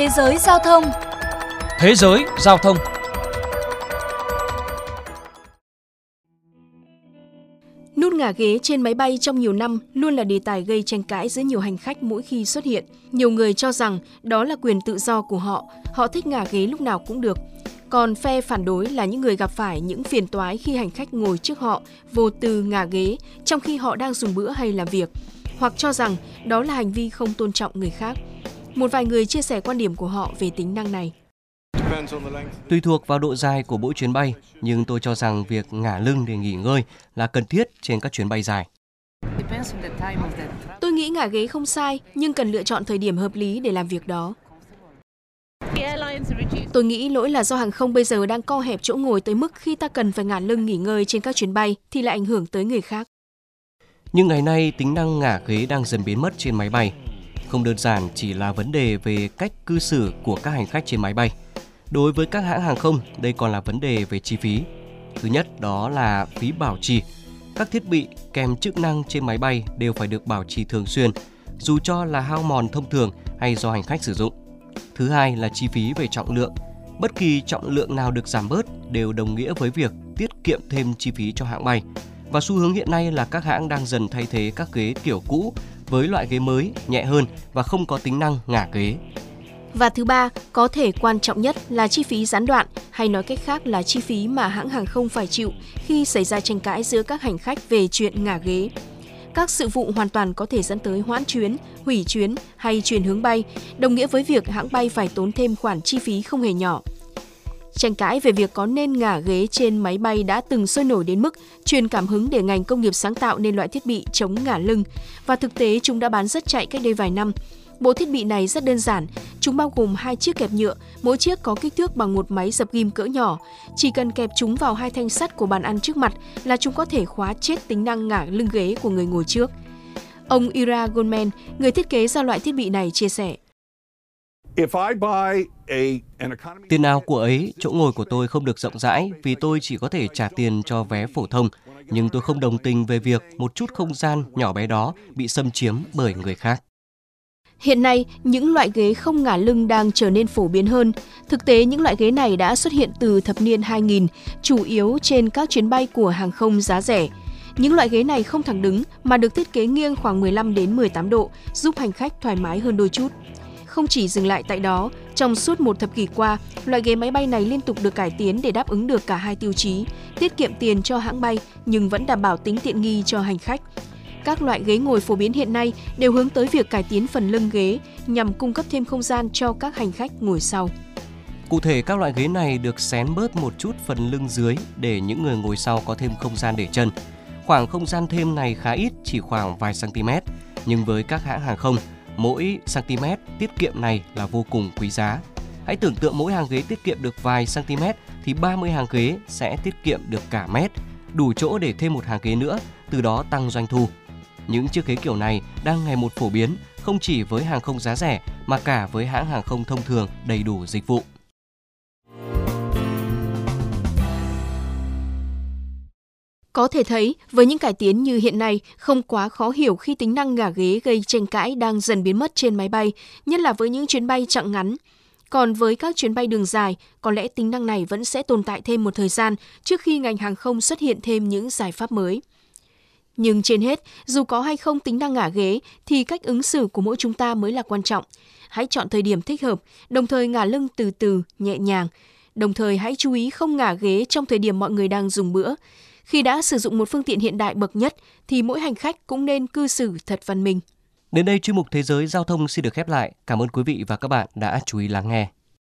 Thế giới giao thông Thế giới giao thông Nút ngả ghế trên máy bay trong nhiều năm luôn là đề tài gây tranh cãi giữa nhiều hành khách mỗi khi xuất hiện. Nhiều người cho rằng đó là quyền tự do của họ, họ thích ngả ghế lúc nào cũng được. Còn phe phản đối là những người gặp phải những phiền toái khi hành khách ngồi trước họ vô tư ngả ghế trong khi họ đang dùng bữa hay làm việc, hoặc cho rằng đó là hành vi không tôn trọng người khác. Một vài người chia sẻ quan điểm của họ về tính năng này. Tùy thuộc vào độ dài của mỗi chuyến bay, nhưng tôi cho rằng việc ngả lưng để nghỉ ngơi là cần thiết trên các chuyến bay dài. Tôi nghĩ ngả ghế không sai, nhưng cần lựa chọn thời điểm hợp lý để làm việc đó. Tôi nghĩ lỗi là do hàng không bây giờ đang co hẹp chỗ ngồi tới mức khi ta cần phải ngả lưng nghỉ ngơi trên các chuyến bay thì lại ảnh hưởng tới người khác. Nhưng ngày nay tính năng ngả ghế đang dần biến mất trên máy bay. Không đơn giản chỉ là vấn đề về cách cư xử của các hành khách trên máy bay. Đối với các hãng hàng không, đây còn là vấn đề về chi phí. Thứ nhất đó là phí bảo trì. Các thiết bị kèm chức năng trên máy bay đều phải được bảo trì thường xuyên, dù cho là hao mòn thông thường hay do hành khách sử dụng. Thứ hai là chi phí về trọng lượng. Bất kỳ trọng lượng nào được giảm bớt đều đồng nghĩa với việc tiết kiệm thêm chi phí cho hãng bay. Và xu hướng hiện nay là các hãng đang dần thay thế các ghế kiểu cũ với loại ghế mới, nhẹ hơn và không có tính năng ngả ghế. Và thứ ba, có thể quan trọng nhất là chi phí gián đoạn, hay nói cách khác là chi phí mà hãng hàng không phải chịu khi xảy ra tranh cãi giữa các hành khách về chuyện ngả ghế. Các sự vụ hoàn toàn có thể dẫn tới hoãn chuyến, hủy chuyến hay chuyển hướng bay, đồng nghĩa với việc hãng bay phải tốn thêm khoản chi phí không hề nhỏ. Tranh cãi về việc có nên ngả ghế trên máy bay đã từng sôi nổi đến mức truyền cảm hứng để ngành công nghiệp sáng tạo nên loại thiết bị chống ngả lưng và thực tế chúng đã bán rất chạy cách đây vài năm. Bộ thiết bị này rất đơn giản, chúng bao gồm hai chiếc kẹp nhựa, mỗi chiếc có kích thước bằng một máy dập ghim cỡ nhỏ. Chỉ cần kẹp chúng vào hai thanh sắt của bàn ăn trước mặt là chúng có thể khóa chết tính năng ngả lưng ghế của người ngồi trước. Ông Ira Goldman, người thiết kế ra loại thiết bị này chia sẻ. Tiền nào của ấy, chỗ ngồi của tôi không được rộng rãi vì tôi chỉ có thể trả tiền cho vé phổ thông, nhưng tôi không đồng tình về việc một chút không gian nhỏ bé đó bị xâm chiếm bởi người khác. Hiện nay, những loại ghế không ngả lưng đang trở nên phổ biến hơn. Thực tế, những loại ghế này đã xuất hiện từ thập niên 2000, chủ yếu trên các chuyến bay của hàng không giá rẻ. Những loại ghế này không thẳng đứng mà được thiết kế nghiêng khoảng 15 đến 18 độ, giúp hành khách thoải mái hơn đôi chút. Không chỉ dừng lại tại đó, trong suốt một thập kỷ qua, loại ghế máy bay này liên tục được cải tiến để đáp ứng được cả hai tiêu chí, tiết kiệm tiền cho hãng bay nhưng vẫn đảm bảo tính tiện nghi cho hành khách. Các loại ghế ngồi phổ biến hiện nay đều hướng tới việc cải tiến phần lưng ghế nhằm cung cấp thêm không gian cho các hành khách ngồi sau. Cụ thể các loại ghế này được xén bớt một chút phần lưng dưới để những người ngồi sau có thêm không gian để chân. Khoảng không gian thêm này khá ít, chỉ khoảng vài cm, nhưng với các hãng hàng không, mỗi cm tiết kiệm này là vô cùng quý giá. Hãy tưởng tượng mỗi hàng ghế tiết kiệm được vài cm thì 30 hàng ghế sẽ tiết kiệm được cả mét, đủ chỗ để thêm một hàng ghế nữa, từ đó tăng doanh thu. Những chiếc ghế kiểu này đang ngày một phổ biến không chỉ với hàng không giá rẻ mà cả với hãng hàng không thông thường đầy đủ dịch vụ. Có thể thấy, với những cải tiến như hiện nay, không quá khó hiểu khi tính năng ngả ghế gây tranh cãi đang dần biến mất trên máy bay, nhất là với những chuyến bay chặng ngắn. Còn với các chuyến bay đường dài, có lẽ tính năng này vẫn sẽ tồn tại thêm một thời gian trước khi ngành hàng không xuất hiện thêm những giải pháp mới. Nhưng trên hết, dù có hay không tính năng ngả ghế thì cách ứng xử của mỗi chúng ta mới là quan trọng. Hãy chọn thời điểm thích hợp, đồng thời ngả lưng từ từ, nhẹ nhàng. Đồng thời hãy chú ý không ngả ghế trong thời điểm mọi người đang dùng bữa. Khi đã sử dụng một phương tiện hiện đại bậc nhất, thì mỗi hành khách cũng nên cư xử thật văn minh. Đến đây chuyên mục Thế giới Giao thông xin được khép lại. Cảm ơn quý vị và các bạn đã chú ý lắng nghe.